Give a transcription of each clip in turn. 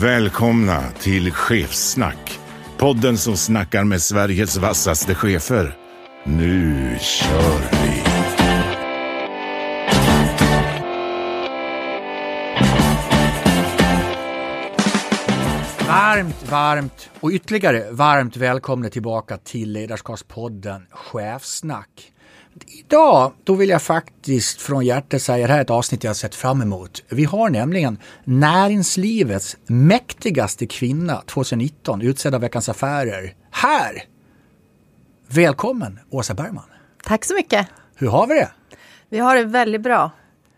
Välkomna till Chefssnack. Podden som snackar med Sveriges vassaste chefer. Nu kör vi! Varmt, varmt och ytterligare varmt välkomna tillbaka till Ledarskapspodden Chefsnack. Idag då vill jag faktiskt från hjärtat säga, det här är ett avsnitt jag har sett fram emot. Vi har nämligen näringslivets mäktigaste kvinna 2019 utsedd av Veckans Affärer här. Välkommen Åsa Bergman. Tack så mycket. Hur har vi det? Vi har det väldigt bra.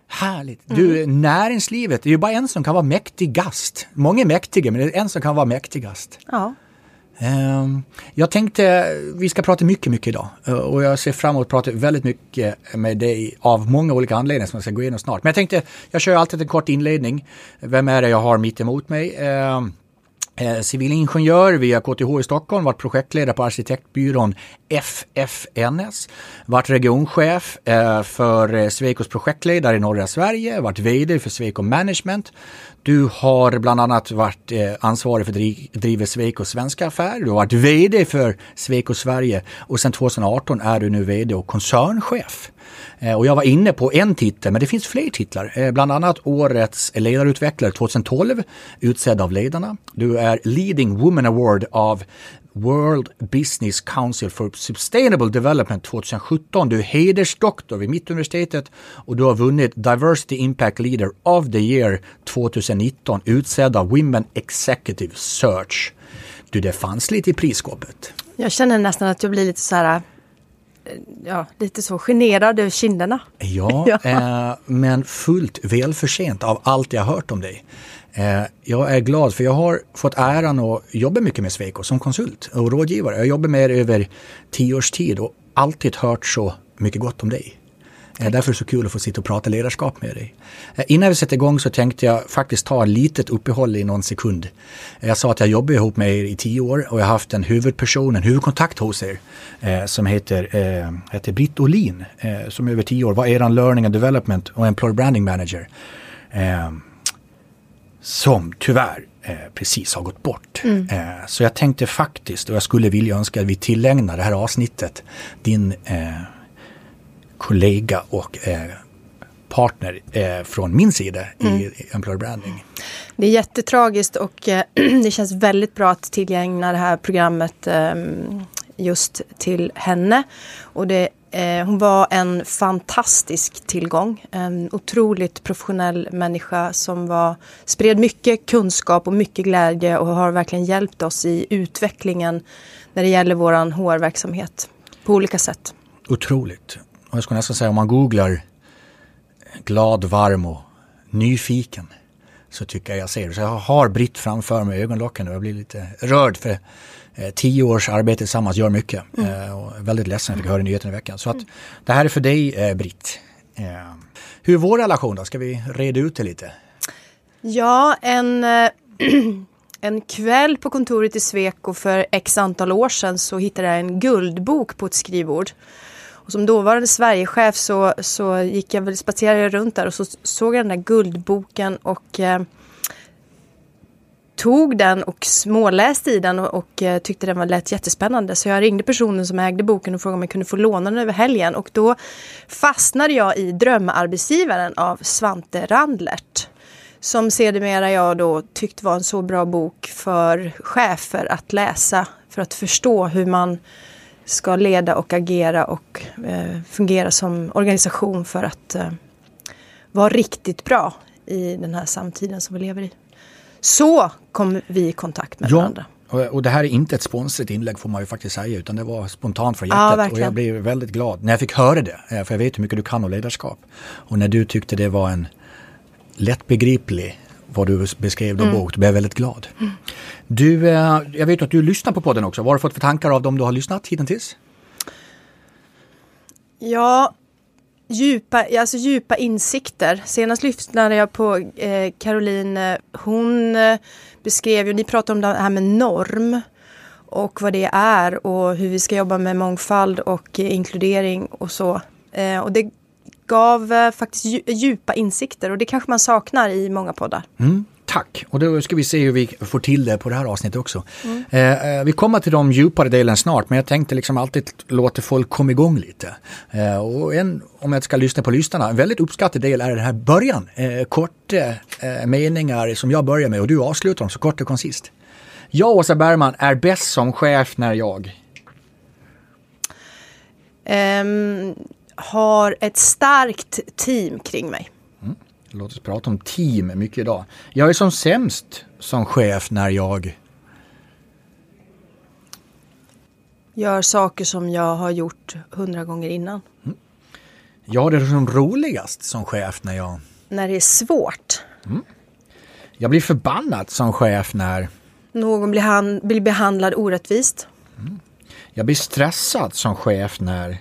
Härligt. Du, näringslivet, det är ju bara en som kan vara mäktigast. Många är mäktiga, men det är en som kan vara mäktigast. Ja. Ehm, jag tänkte, vi ska prata mycket, mycket idag. Eh, och jag ser fram emot att prata väldigt mycket med dig av många olika anledningar som jag ska gå igenom snart. Men jag tänkte, jag kör alltid en kort inledning. Vem är det jag har mitt emot mig? Ehm, eh, civilingenjör via KTH i Stockholm, varit projektledare på arkitektbyrån FFNS, varit regionchef eh, för Svekos Swecos projektledare i norra Sverige, varit VD för Sweco Management. Du har bland annat varit eh, ansvarig för att dri- driva Sweco svenska affärer, du har varit VD för Sweco Sverige och sedan 2018 är du nu VD och koncernchef. Eh, och jag var inne på en titel, men det finns fler titlar. Eh, bland annat Årets ledarutvecklare 2012, utsedd av ledarna. Du är Leading Woman Award av World Business Council for Sustainable Development 2017. Du är hedersdoktor vid Mittuniversitetet och du har vunnit Diversity Impact Leader of the Year 2019, utsedd av Women Executive Search. Du, det fanns lite i prisskåpet. Jag känner nästan att jag blir lite så här, ja, lite så generad över kinderna. Ja, Ja. Eh, men fullt välförtjänt av allt jag hört om dig. Eh, jag är glad för jag har fått äran att jobba mycket med Sweco som konsult och rådgivare. Jag jobbar med er över tio års tid och alltid hört så mycket gott om dig. Eh, därför är det så kul att få sitta och prata ledarskap med dig. Eh, innan vi sätter igång så tänkte jag faktiskt ta ett litet uppehåll i någon sekund. Eh, Jag sa att jag jobbar ihop med er i tio år och jag har haft en huvudperson, en huvudkontakt hos er eh, som heter, heter Britt Olin som över tio år var er learning and development och employer branding manager. Som tyvärr precis har gått bort. Eh, så jag tänkte faktiskt, och jag skulle vilja önska att vi tillägnar det här avsnittet din kollega och eh, partner eh, från min sida i Employer Branding. Det är jättetragiskt och eh, det känns väldigt bra att tillägna det här programmet eh, just till henne. Och det, eh, hon var en fantastisk tillgång. En otroligt professionell människa som var, spred mycket kunskap och mycket glädje och har verkligen hjälpt oss i utvecklingen när det gäller våran HR-verksamhet på olika sätt. Otroligt. Och jag skulle nästan säga om man googlar glad, varm och nyfiken så tycker jag jag ser det. Så jag har Britt framför mig i ögonlocken och jag blir lite rörd för eh, tio års arbete tillsammans gör mycket. Eh, och väldigt ledsen att jag fick höra nyheten i veckan. Så att det här är för dig eh, Britt. Eh, hur är vår relation då? Ska vi reda ut det lite? Ja, en, eh, en kväll på kontoret i Sweco för x antal år sedan så hittade jag en guldbok på ett skrivbord. Och som dåvarande Sverigechef så, så gick jag väl, spatserade jag runt där och så såg jag den där guldboken och eh, tog den och småläste i den och, och eh, tyckte den var lätt jättespännande. Så jag ringde personen som ägde boken och frågade om jag kunde få låna den över helgen. Och då fastnade jag i Drömarbetsgivaren av Svante Randlert. Som sedermera jag då tyckte var en så bra bok för chefer att läsa. För att förstå hur man ska leda och agera och eh, fungera som organisation för att eh, vara riktigt bra i den här samtiden som vi lever i. Så kom vi i kontakt med varandra. och, och det här är inte ett sponsrigt inlägg får man ju faktiskt säga utan det var spontant från Ja, hjärtat och verkligen. jag blev väldigt glad när jag fick höra det. eh, För jag vet hur mycket du kan om ledarskap. Och när du tyckte det var en lättbegriplig vad du beskrev då bok. Då blev väldigt glad. Du, eh, jag vet att du lyssnar på podden också. Vad har du fått för tankar av dem du har lyssnat hittills? Ja, djupa, alltså djupa insikter. Senast lyssnade jag på eh, Caroline. eh, Hon eh, beskrev ju, ni pratade om det här med norm och vad det är och hur vi ska jobba med mångfald och inkludering och så. Eh, och det gav eh, faktiskt dju- djupa insikter och det kanske man saknar i många poddar. Mm, tack! Och då ska vi se hur vi får till det på det här avsnittet också. Eh, eh, vi kommer till de djupare delen snart, men jag tänkte liksom alltid låta folk komma igång lite. Eh, och en, om jag ska lyssna på lyssnarna, en väldigt uppskattad del är den här början. Eh, korta eh, meningar som jag börjar med och du avslutar dem så kort och koncist. Jag, Åsa Bergman, är bäst som chef när jag... Ehm, har ett starkt team kring mig. Låt oss prata om team mycket idag. Jag är som sämst som chef när jag... Gör saker som jag har gjort hundra gånger innan. Jag är som roligast som chef när jag... När det är svårt. Jag blir förbannad som chef när... Någon blir, han, blir behandlad orättvist. Jag blir stressad som chef när...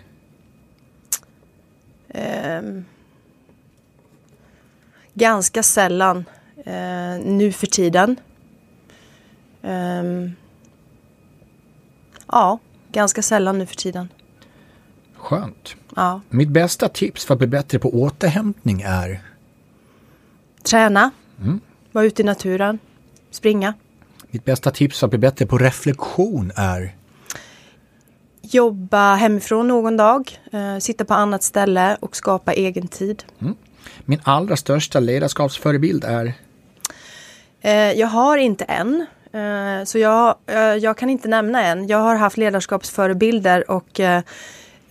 Ehm, ganska sällan eh, nu för tiden. Ehm, ja, ganska sällan nu för tiden. Skönt. Ja. Mitt bästa tips för att bli bättre på återhämtning är... Träna, vara ute i naturen, springa, Mitt bästa tips för att bli bättre på reflektion är... jobba hemifrån någon dag, eh, sitta på annat ställe och skapa egen tid. Min allra största ledarskapsförebild är... Eh, jag har inte en. Eh, så jag, eh, jag kan inte nämna en. Jag har haft ledarskapsförebilder och eh,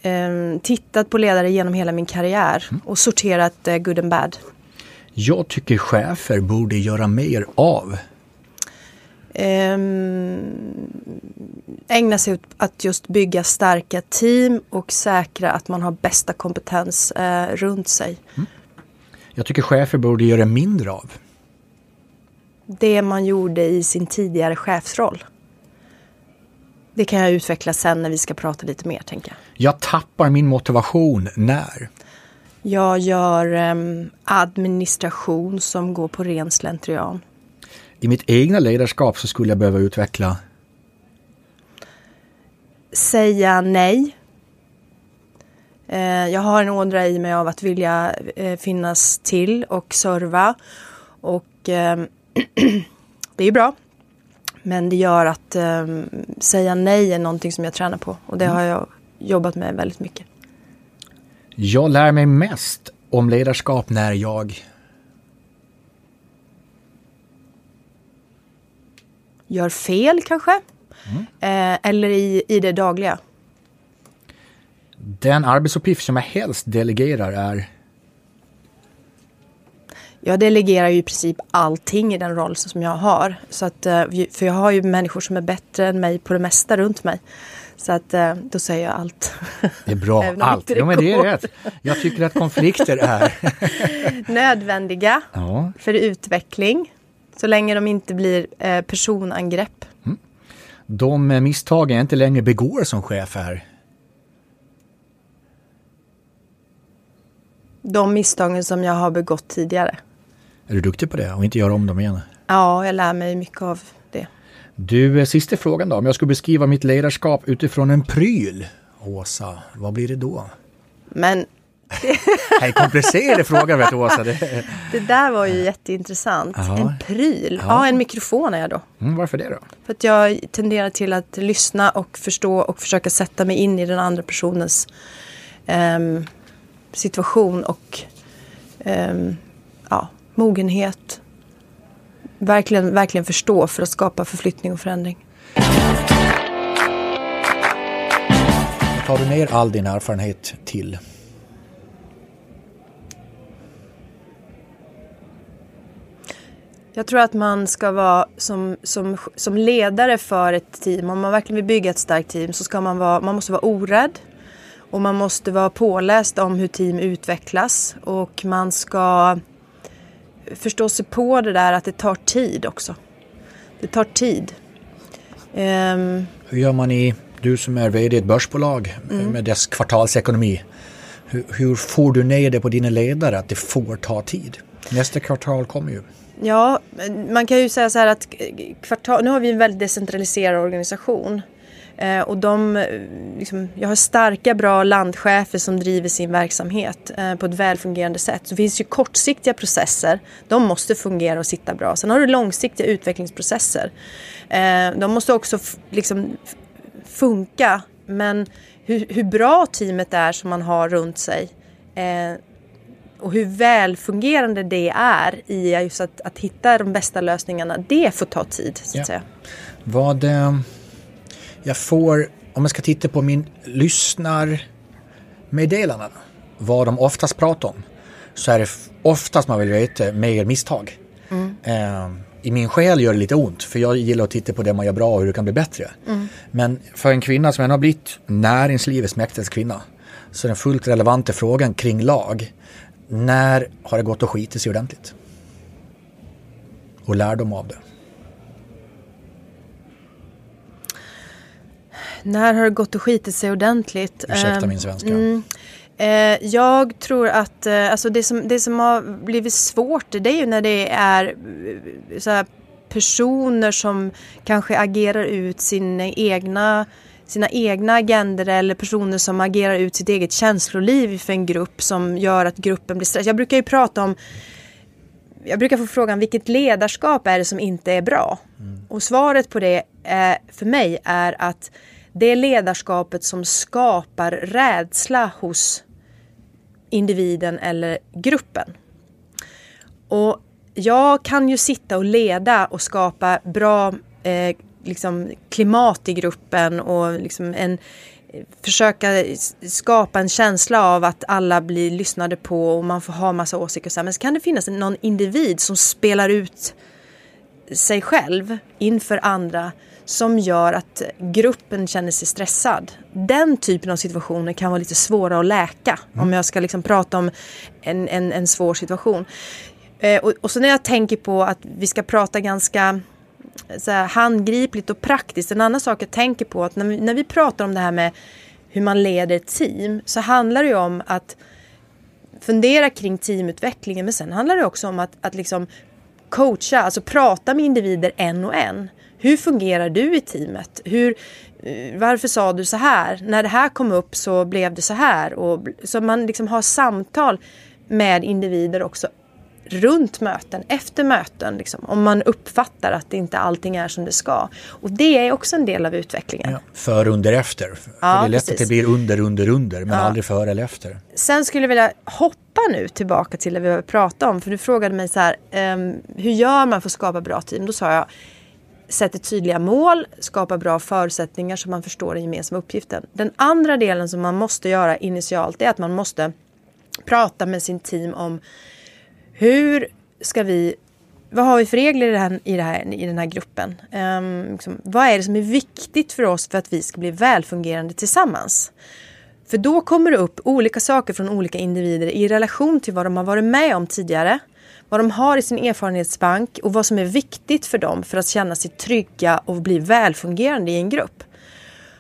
eh, tittat på ledare genom hela min karriär och sorterat good and bad. Jag tycker chefer borde göra mer av... Ehm, ägna sig åt att just bygga starka team och säkra att man har bästa kompetens eh, runt sig. Jag tycker chefer borde göra mindre av. Det man gjorde i sin tidigare chefsroll. Det kan jag utveckla sen när vi ska prata lite mer, tänker jag. Jag tappar min motivation när... Jag gör em, administration som går på ren slentrian. I mitt egna ledarskap så skulle jag behöva utveckla... Säga nej. Eh, jag har en ådra i mig av att vilja eh, finnas till och serva. Och ehm, det är bra. Men det gör att em, säga nej är någonting som jag tränar på. Och det har jag jobbat med väldigt mycket. Jag lär mig mest om ledarskap när jag... Gör fel kanske. Eh, eller i, i det dagliga. Den arbetsuppgift som jag helst delegerar är... Jag delegerar ju i princip allting i den roll som jag har. Så att, eh, för jag har ju människor som är bättre än mig på det mesta runt mig. Så att eh, då säger jag allt. Det är bra, allt. Ja, men det är rätt. Jag tycker att konflikter är... Nödvändiga Ja, för utveckling. Så länge de inte blir eh, personangrepp. de misstag jag inte längre begår som chef är... De misstagen som jag har begått tidigare. Är du duktig på det och inte göra om dem igen? Ja, jag lär mig mycket av det. Du, eh, sista frågan då. Om jag skulle beskriva mitt ledarskap utifrån en pryl, Åsa, vad blir det då? Men Det är komplicerade frågor vet du Åsa. Det, det där var ju jätteintressant. Ja. En pryl. Ja. Ja. en mikrofon är jag då. mm, varför det då? För att jag tenderar till att lyssna och förstå och försöka sätta mig in i den andra personens ehm, situation och ehm, ja, mogenhet. Verkligen, verkligen förstå för att skapa förflyttning och förändring. Tar du ner all din erfarenhet till? Jag tror att man ska vara som, som, som ledare för ett team, om man verkligen vill bygga ett starkt team så ska man vara, man måste vara orädd. Och man måste vara påläst om hur team utvecklas och man ska förstå sig på det där att det tar tid också. Det tar tid. Um, Hur gör man i, du som är vd i ett börsbolag mm. med dess kvartalsekonomi. Hur, hur får du ner det på dina ledare att det får ta tid? Nästa kvartal kommer ju. Ja, man kan ju säga så här att kvartal, nu har vi en väldigt decentraliserad organisation. Eh, och de, eh, liksom, jag har starka, bra landchefer som driver sin verksamhet eh, på ett välfungerande sätt. Så det finns ju kortsiktiga processer. De måste fungera och sitta bra. Sen har du långsiktiga utvecklingsprocesser. Eh, de måste också liksom, funka. Men hur, hur, bra teamet är som man har runt sig eh, och hur välfungerande det är i just att, att hitta de bästa lösningarna, det får ta tid. Så att ja. säga. Vad eh, jag får, om jag ska titta på min lyssnarmeddelanden, vad de oftast pratar om, så är det oftast man vill veta mer misstag. Mm. Eh, I min själ gör det lite ont, för jag gillar att titta på det man gör bra och hur det kan bli bättre. Mm. Men för en kvinna som ändå har blivit näringslivets mäktigaste kvinna, så är den fullt relevanta frågan kring lag när har det gått att skita sig ordentligt? Och lärdom av det. När har det gått att skita sig ordentligt? Ursäkta min ehm, svenska. Mm. Eh, jag tror att eh, alltså det, som, det som har blivit svårt det är ju när det är eh, så personer som kanske agerar ut sina egna sina egna agender eller personer som agerar ut sitt eget känsloliv för en grupp som gör att gruppen blir stressad. Jag brukar ju prata om jag brukar få frågan vilket ledarskap är det som inte är bra? Mm. Och svaret på det är, för mig är att det ledarskapet som skapar rädsla hos individen eller gruppen. Och jag kan ju sitta och leda och skapa bra eh, liksom, klimat i gruppen och liksom en, försöka skapa en känsla av att alla blir lyssnade på och man får ha massa åsikter. Och så här. Men så kan det finnas någon individ som spelar ut sig själv inför andra som gör att gruppen känner sig stressad. Den typen av situationer kan vara lite svåra att läka mm. om jag ska liksom prata om en, en, en svår situation. Eh, och, och så när jag tänker på att vi ska prata ganska så här, handgripligt och praktiskt. En annan sak jag tänker på att när vi, när vi pratar om det här med hur man leder ett team så handlar det ju om att fundera kring teamutvecklingen men sen handlar det också om att, att liksom coacha, alltså prata med individer en och en. Hur fungerar du i teamet? Hur, eh, varför sa du så här? När det här kom upp så blev det så här. Och, så man liksom har samtal med individer också runt möten, efter möten, liksom, om man uppfattar att inte allting är som det ska. Och det är också en del av utvecklingen. Ja, för, under, efter. Ja, för det är lätt precis. att det blir under, under, under, men ja. aldrig före eller efter. Sen skulle jag vilja hoppa nu tillbaka till det vi pratade om, för du frågade mig så här, um, hur gör man för att skapa bra team? Då sa jag, sätter tydliga mål, skapar bra förutsättningar så man förstår den gemensamma uppgiften. Den andra delen som man måste göra initialt är att man måste prata med sin team om hur ska vi vad har vi för regler i, det här, i, det här, i den här gruppen? Um, liksom, vad är det som är viktigt för oss för att vi ska bli välfungerande tillsammans? För då kommer det upp olika saker från olika individer i relation till vad de har varit med om tidigare, vad de har i sin erfarenhetsbank och vad som är viktigt för dem för att känna sig trygga och bli välfungerande i en grupp.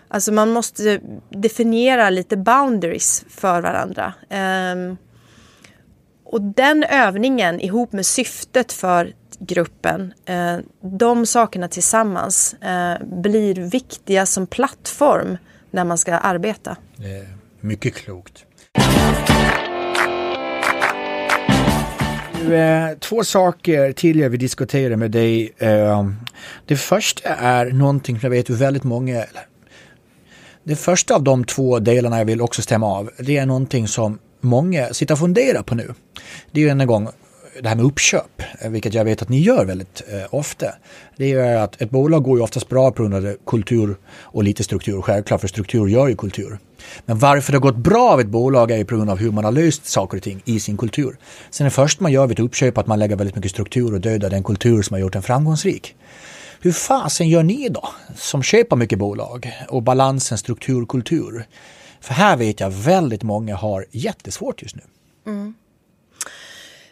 Alltså man måste definiera lite boundaries för varandra. Um, och den övningen ihop med syftet för gruppen, eh, de sakerna tillsammans eh, blir viktiga som plattform när man ska arbeta. mycket klokt. Eh, två saker till jag vill diskutera med dig. Eh, det första är någonting som jag vet väldigt många det första av de två delarna jag vill också stämma av, det är någonting som många sitter och funderar på nu. Det är ju en gång det här med uppköp, eh, vilket jag vet att ni gör väldigt eh, ofta. Det är att ett bolag går ju oftast bra på grund av kultur och lite struktur. Självklart, för struktur gör ju kultur. Men varför det har gått bra av ett bolag är ju på grund av hur man har löst saker och ting i sin kultur. Sen det första man gör vid ett uppköp att man lägger väldigt mycket struktur och dödar den kultur som har gjort en framgångsrik. Hur fasen gör ni då, som köper mycket bolag och balansen struktur-kultur? För här vet jag väldigt många har jättesvårt just nu. Mm.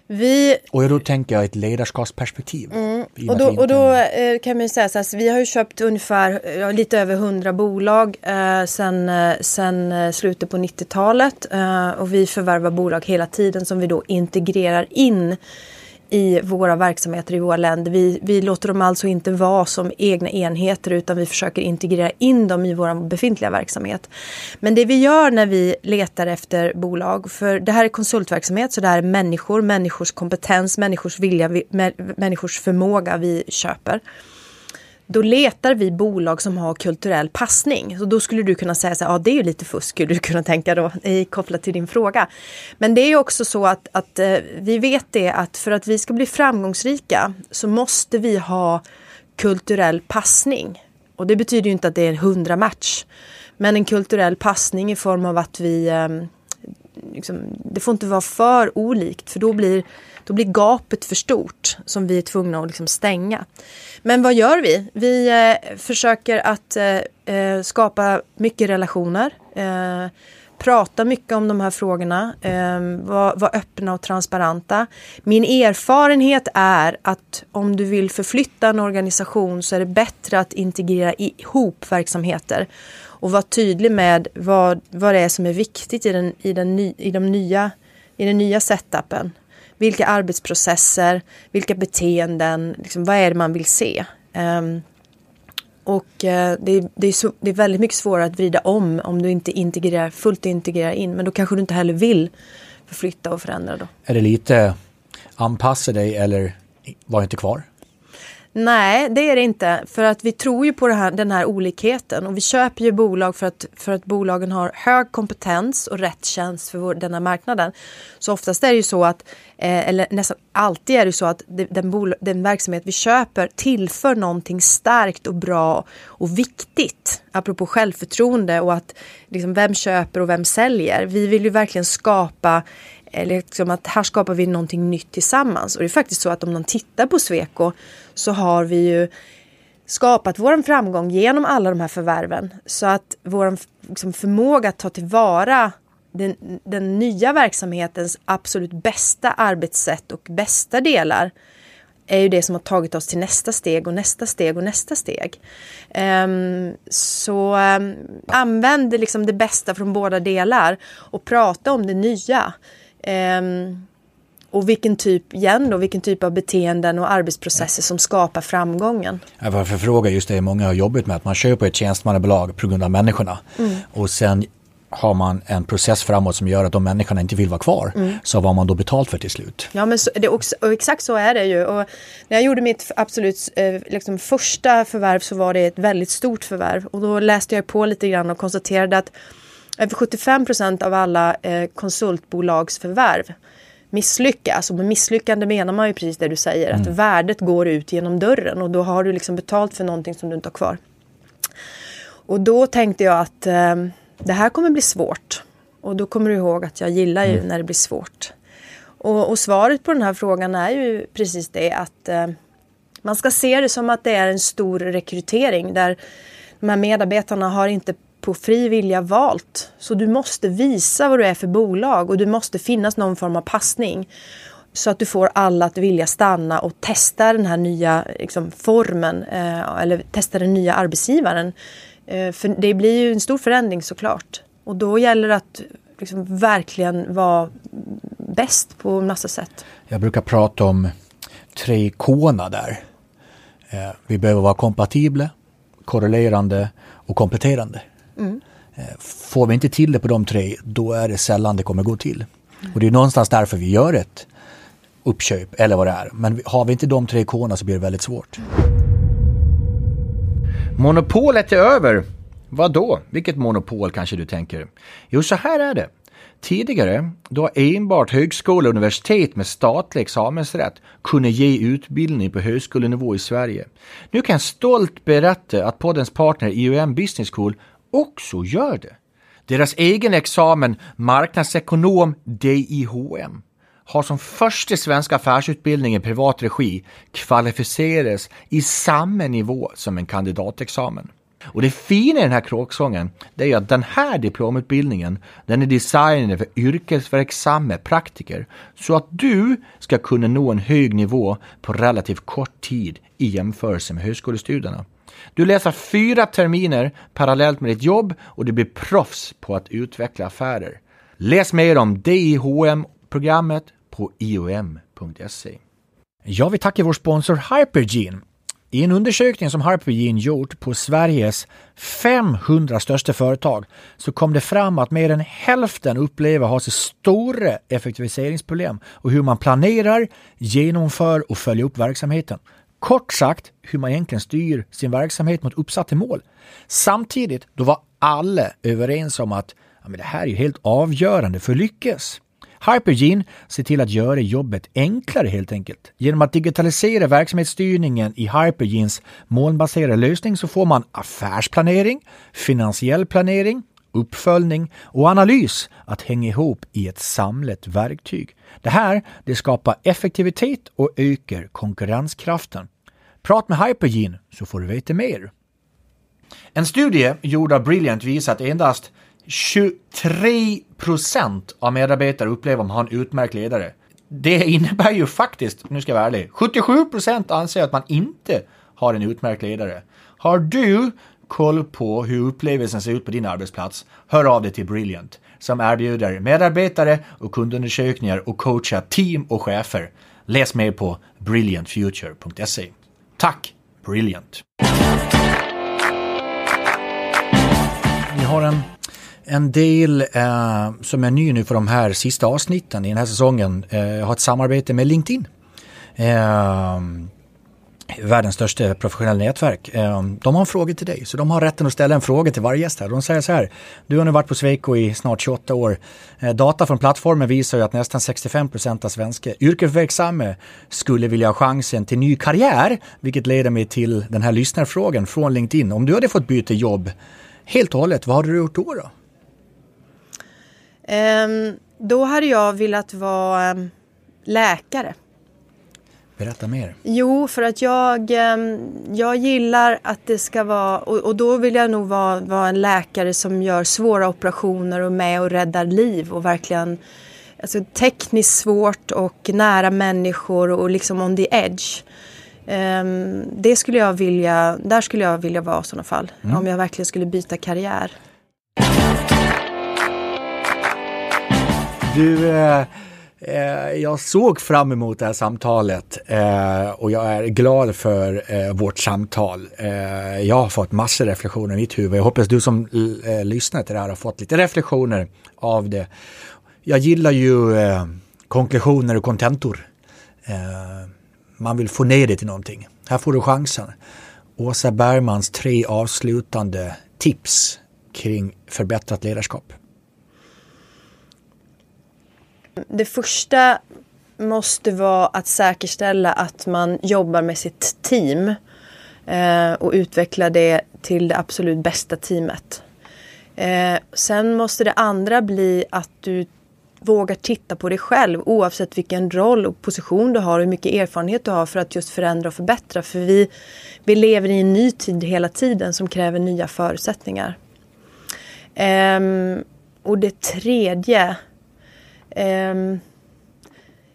Vi, Och då tänker jag ett ledarskapsperspektiv. Mm. och då, och då eh, kan man ju säga så här, vi har ju köpt ungefär ja, lite över 100 bolag eh, sen, eh, sen eh, slutet på 90-talet. Eh, och vi förvärvar bolag hela tiden som vi då integrerar in i våra verksamheter i våra länder. Vi, vi låter dem alltså inte vara som egna enheter utan vi försöker integrera in dem i vår befintliga verksamhet. Men det vi gör när vi letar efter bolag, för det här är konsultverksamhet så det här är människor, människors kompetens, människors vilja, människors förmåga vi köper då letar vi bolag som har kulturell passning. Så då skulle du kunna säga så här, ja det är ju lite fusk, skulle du kunna tänka då, kopplat till din fråga. Men det är också så att, att eh, vi vet det att för att vi ska bli framgångsrika så måste vi ha kulturell passning. Och det betyder ju inte att det är en hundra match. Men en kulturell passning i form av att vi ehm, liksom, det får inte vara för olikt för då blir, då blir gapet för stort som vi är tvungna att liksom stänga. Men vad gör vi? Vi eh, försöker att eh, eh skapa mycket relationer. Eh, prata mycket om de här frågorna. Eh, Vara var öppna och transparenta. Min erfarenhet är att om du vill förflytta en organisation så är det bättre att integrera ihop verksamheter och vara tydlig med vad, vad det är som är viktigt i den, i den, ny, i de nya, i den nya setupen. Vilka arbetsprocesser, vilka beteenden, liksom, vad är det man vill se? Um, och uh, det, det, är så, det är väldigt mycket svårare att vrida om om du inte integrerar, fullt integrerar in. Men då kanske du inte heller vill förflytta och förändra då. Är det lite anpassa dig eller var inte kvar? Nej, det är det inte. För att vi tror ju på här, den här olikheten och vi köper ju bolag för att, för att bolagen har hög kompetens och rätt tjänst för vår, den här marknaden. Så oftast är det ju så att, eh, eller nästan alltid är det så att den, den verksamhet vi köper tillför någonting starkt och bra och viktigt. Apropå självförtroende och att liksom, vem köper och vem säljer. Vi vill ju verkligen skapa liksom att här skapar vi någonting nytt tillsammans. Och det är faktiskt så att om man tittar på Sweco så har vi ju skapat vår framgång genom alla de här förvärven. Så att vår liksom, förmåga att ta tillvara den, den nya verksamhetens absolut bästa arbetssätt och bästa delar är ju det som har tagit oss till nästa steg och nästa steg och nästa steg. Um, så um, använd liksom det bästa från båda delar och prata om det nya. Um, och vilken typ, igen då, vilken typ av beteenden och arbetsprocesser som skapar framgången. Varför fråga just det många har jobbat med, att man köper ett tjänstemannabolag på grund av människorna. Mm. Och sen har man en process framåt som gör att de människorna inte vill vara kvar. Mm. Så vad har man då betalt för till slut? Ja men så, det, och, och exakt så är det ju. Och när jag gjorde mitt absolut eh, liksom första förvärv så var det ett väldigt stort förvärv. Och då läste jag på lite grann och konstaterade att över 75 procent av alla eh, konsultbolagsförvärv misslyckas. Och med misslyckande menar man ju precis det du säger, mm. att värdet går ut genom dörren och då har du liksom betalt för någonting som du inte har kvar. Och då tänkte jag att eh, det här kommer bli svårt. Och då kommer du ihåg att jag gillar ju mm. när det blir svårt. Och, och, svaret på den här frågan är ju precis det att eh, man ska se det som att det är en stor rekrytering där de här medarbetarna har inte på fri vilja valt. Så du måste visa vad du är för bolag och det måste finnas någon form av passning. Så att du får alla att vilja stanna och testa den här nya liksom, formen eh, eller testa den nya arbetsgivaren. Eh, för det blir ju en stor förändring såklart. Och då gäller det att liksom, verkligen vara bäst på massa sätt. Jag brukar prata om tre K där. Eh, vi behöver vara kompatibla, korrelerande och kompletterande. Mm. Får vi inte till det på de tre, då är det sällan det kommer gå till. Mm. Och det är någonstans därför vi gör ett uppköp eller vad det är. Men har vi inte de tre korna så blir det väldigt svårt. Monopolet är över. Vad då? Vilket monopol kanske du tänker? Jo, så här är det. Tidigare, då enbart högskola och universitet med statlig examensrätt kunde ge utbildning på högskolenivå i Sverige. Nu kan jag stolt berätta att poddens partner IOM Business School också gör det. Deras egen examen, marknadsekonom DIHM, har som första svenska affärsutbildning i privat regi kvalificerats i samma nivå som en kandidatexamen. Och det fina i den här kråksången, det är att den här diplomutbildningen, den är designad för yrkesverksamma praktiker. Så att du ska kunna nå en hög nivå på relativt kort tid i jämförelse med högskolestudierna. Du läser fyra terminer parallellt med ditt jobb och du blir proffs på att utveckla affärer. Läs mer om DIHM-programmet på iom.se. Jag vill tacka vår sponsor Hypergene. I en undersökning som Hypergene gjort på Sveriges 500 största företag så kom det fram att mer än hälften upplever ha så stora effektiviseringsproblem och hur man planerar, genomför och följer upp verksamheten. Kort sagt hur man egentligen styr sin verksamhet mot uppsatta mål. Samtidigt då var alla överens om att ja, men det här är ju helt avgörande för att lyckas. Hypergene ser till att göra jobbet enklare helt enkelt. Genom att digitalisera verksamhetsstyrningen i Hypergenes molnbaserade lösning så får man affärsplanering, finansiell planering, uppföljning och analys att hänga ihop i ett samlat verktyg. Det här det skapar effektivitet och ökar konkurrenskraften. Prat med Hypergene så får du veta mer. En studie gjord av Brilliant visar att endast 23 procent av medarbetare upplever att man har en utmärkt ledare. Det innebär ju faktiskt, nu ska jag vara ärlig, 77 procent anser att man inte har en utmärkt ledare. Har du koll på hur upplevelsen ser ut på din arbetsplats? Hör av dig till Brilliant som erbjuder medarbetare och kundundersökningar och coachar team och chefer. Läs mer på brilliantfuture.se. Tack Brilliant! Vi har en en del eh, som är ny nu för de här sista avsnitten i den här säsongen eh, har ett samarbete med LinkedIn. Eh, världens största professionella nätverk. Ehm, de har en fråga till dig, så de har rätten att ställa en fråga till varje gäst här. De säger så här, du har nu varit på Sweco i snart 28 år. Eh, data från plattformen visar ju att nästan 65 procent av svenska yrkesverksamma skulle vilja ha chansen till ny karriär, vilket leder mig till den här lyssnarfrågan från LinkedIn. Om du hade fått byta jobb helt och hållet, vad hade du gjort då? då? Um, då hade jag velat vara ehm, läkare. Berätta mer. Jo, för att jag, um, jag gillar att det ska vara, och, då vill jag nog vara, vara en läkare som gör svåra operationer och med och räddar liv och verkligen alltså, tekniskt svårt och nära människor och liksom on the edge. Um, det skulle jag vilja, där skulle jag vilja vara i sådana fall. Mm. Om jag verkligen skulle byta karriär. Du, eh, Eh, jag såg fram emot det här samtalet eh, och jag är glad för eh, vårt samtal. Eh, jag har fått massor reflektioner i mitt huvud. Jag hoppas du som eh, lyssnar till det här har fått lite reflektioner av det. Jag gillar ju eh, konklusioner och kontentor. Eh, man vill få ner det till någonting. Här får du chansen. Åsa Bergmans tre avslutande tips kring förbättrat ledarskap. Det första måste vara att säkerställa att man jobbar med sitt team eh, och utveckla det till det absolut bästa teamet. Eh, sen måste det andra bli att du vågar titta på dig själv oavsett vilken roll och position du har och hur mycket erfarenhet du har för att just förändra och förbättra. För vi, vi lever i en ny tid hela tiden som kräver nya förutsättningar. Eh, och det tredje Um,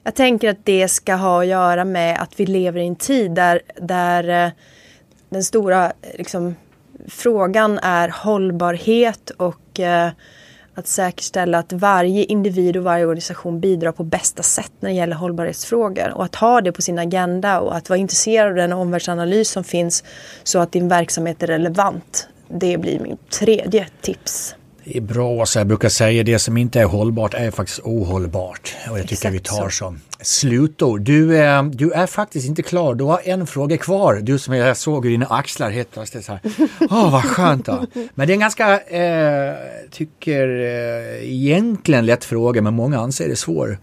jag tänker att det ska ha att göra med att vi lever i en tid där, där uh, den stora liksom, frågan är hållbarhet och uh, att säkerställa att varje individ och varje organisation bidrar på bästa sätt när det gäller hållbarhetsfrågor. Och att ha det på sin agenda och att vara intresserad av den omvärldsanalys som finns så att din verksamhet är relevant. Det blir min tredje tips. Det är bra, så jag brukar säga det som inte är hållbart är faktiskt ohållbart. Och jag tycker Exakt vi tar som slutord. Du, eh, du är faktiskt inte klar, du har en fråga kvar. Du som jag såg i dina axlar helt plötsligt så här. Åh, oh, vad skönt då. Men det är en ganska, eh, tycker eh, egentligen lätt fråga, men många anser det svår.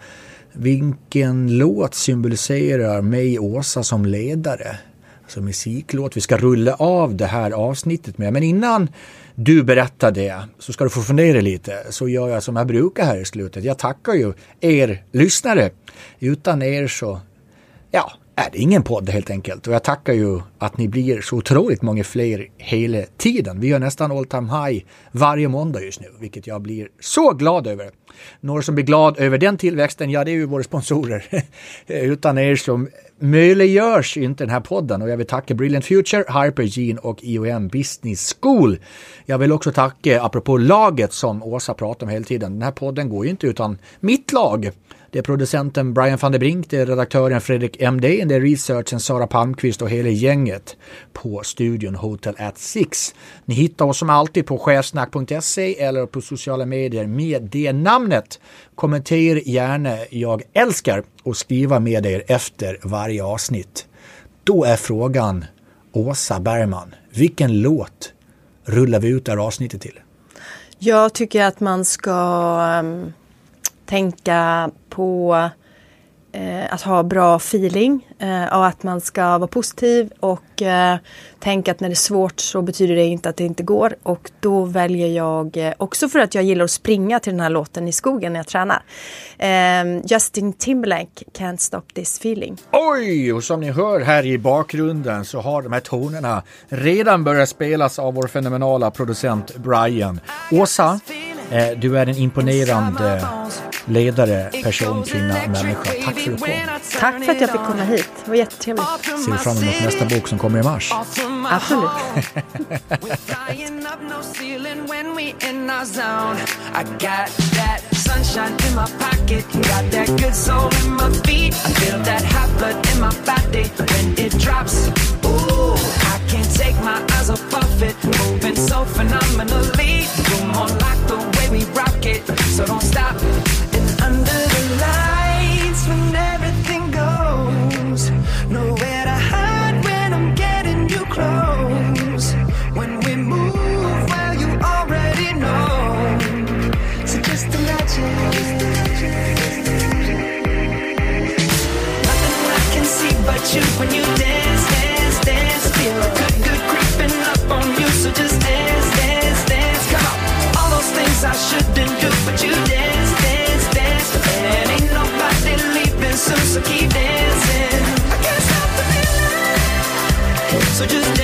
Vilken låt symboliserar mig, Åsa, som ledare? Alltså musiklåt vi ska rulla av det här avsnittet med. Men innan du berättar det så ska du få fundera lite. Så gör jag som jag brukar här i slutet. Jag tackar ju er lyssnare. Utan er så, ja, är det ingen podd helt enkelt. Och jag tackar ju att ni blir så otroligt många fler hela tiden. Vi gör nästan all time high varje måndag just nu, vilket jag blir så glad över. Några som blir glad över den tillväxten, ja det är ju våra sponsorer. Utan er som möjliggörs inte den här podden och jag vill tacka Brilliant Future, Hypergene och IOM Business School. Jag vill också tacka, apropå laget som Åsa pratar om hela tiden, den här podden går ju inte utan mitt lag. Det är producenten Brian van der Brink, det är redaktören Fredrik MD, det är researchen Sara Palmqvist och hela gänget på studion Hotel at Six. Ni hittar oss som alltid på chefsnack.se eller på sociala medier med det namnet. Kommentera gärna jag älskar och skriva med er efter varje avsnitt. Då är frågan Åsa Bergman, vilken låt rullar vi ut det här avsnittet till? Jag tycker att man ska um, tänka på eh, att ha bra feeling eh, och att man ska vara positiv och eh, tänka att när det är svårt så betyder det inte att det inte går. Och då väljer jag, eh, också för att jag gillar att springa till den här låten i skogen när jag tränar. Eh, Justin Timberlake, Can't Stop This Feeling. Oj, och som ni hör här i bakgrunden så har de här tonerna redan börjat spelas av vår fenomenala producent Brian. Åsa, du är en imponerande ledare, person, kvinna, människa. Tack för att du kom. Tack för att jag fick komma hit. Det var jättetrevligt. Ser du fram emot nästa bok som kommer i mars? Absolut. sunshine in my pocket, got that good soul in my feet. I feel that hot blood in my body when it drops. Ooh, I can't take my eyes off of it, moving so phenomenally. You're more like the So don't stop. And under the lights, when everything goes, nowhere to hide when I'm getting you close. When we move, well, you already know. So just imagine. Nothing I can see but you when you dance, dance, dance. Feel a good, good creeping up on you. So just dance, dance, dance. All those things I shouldn't. So just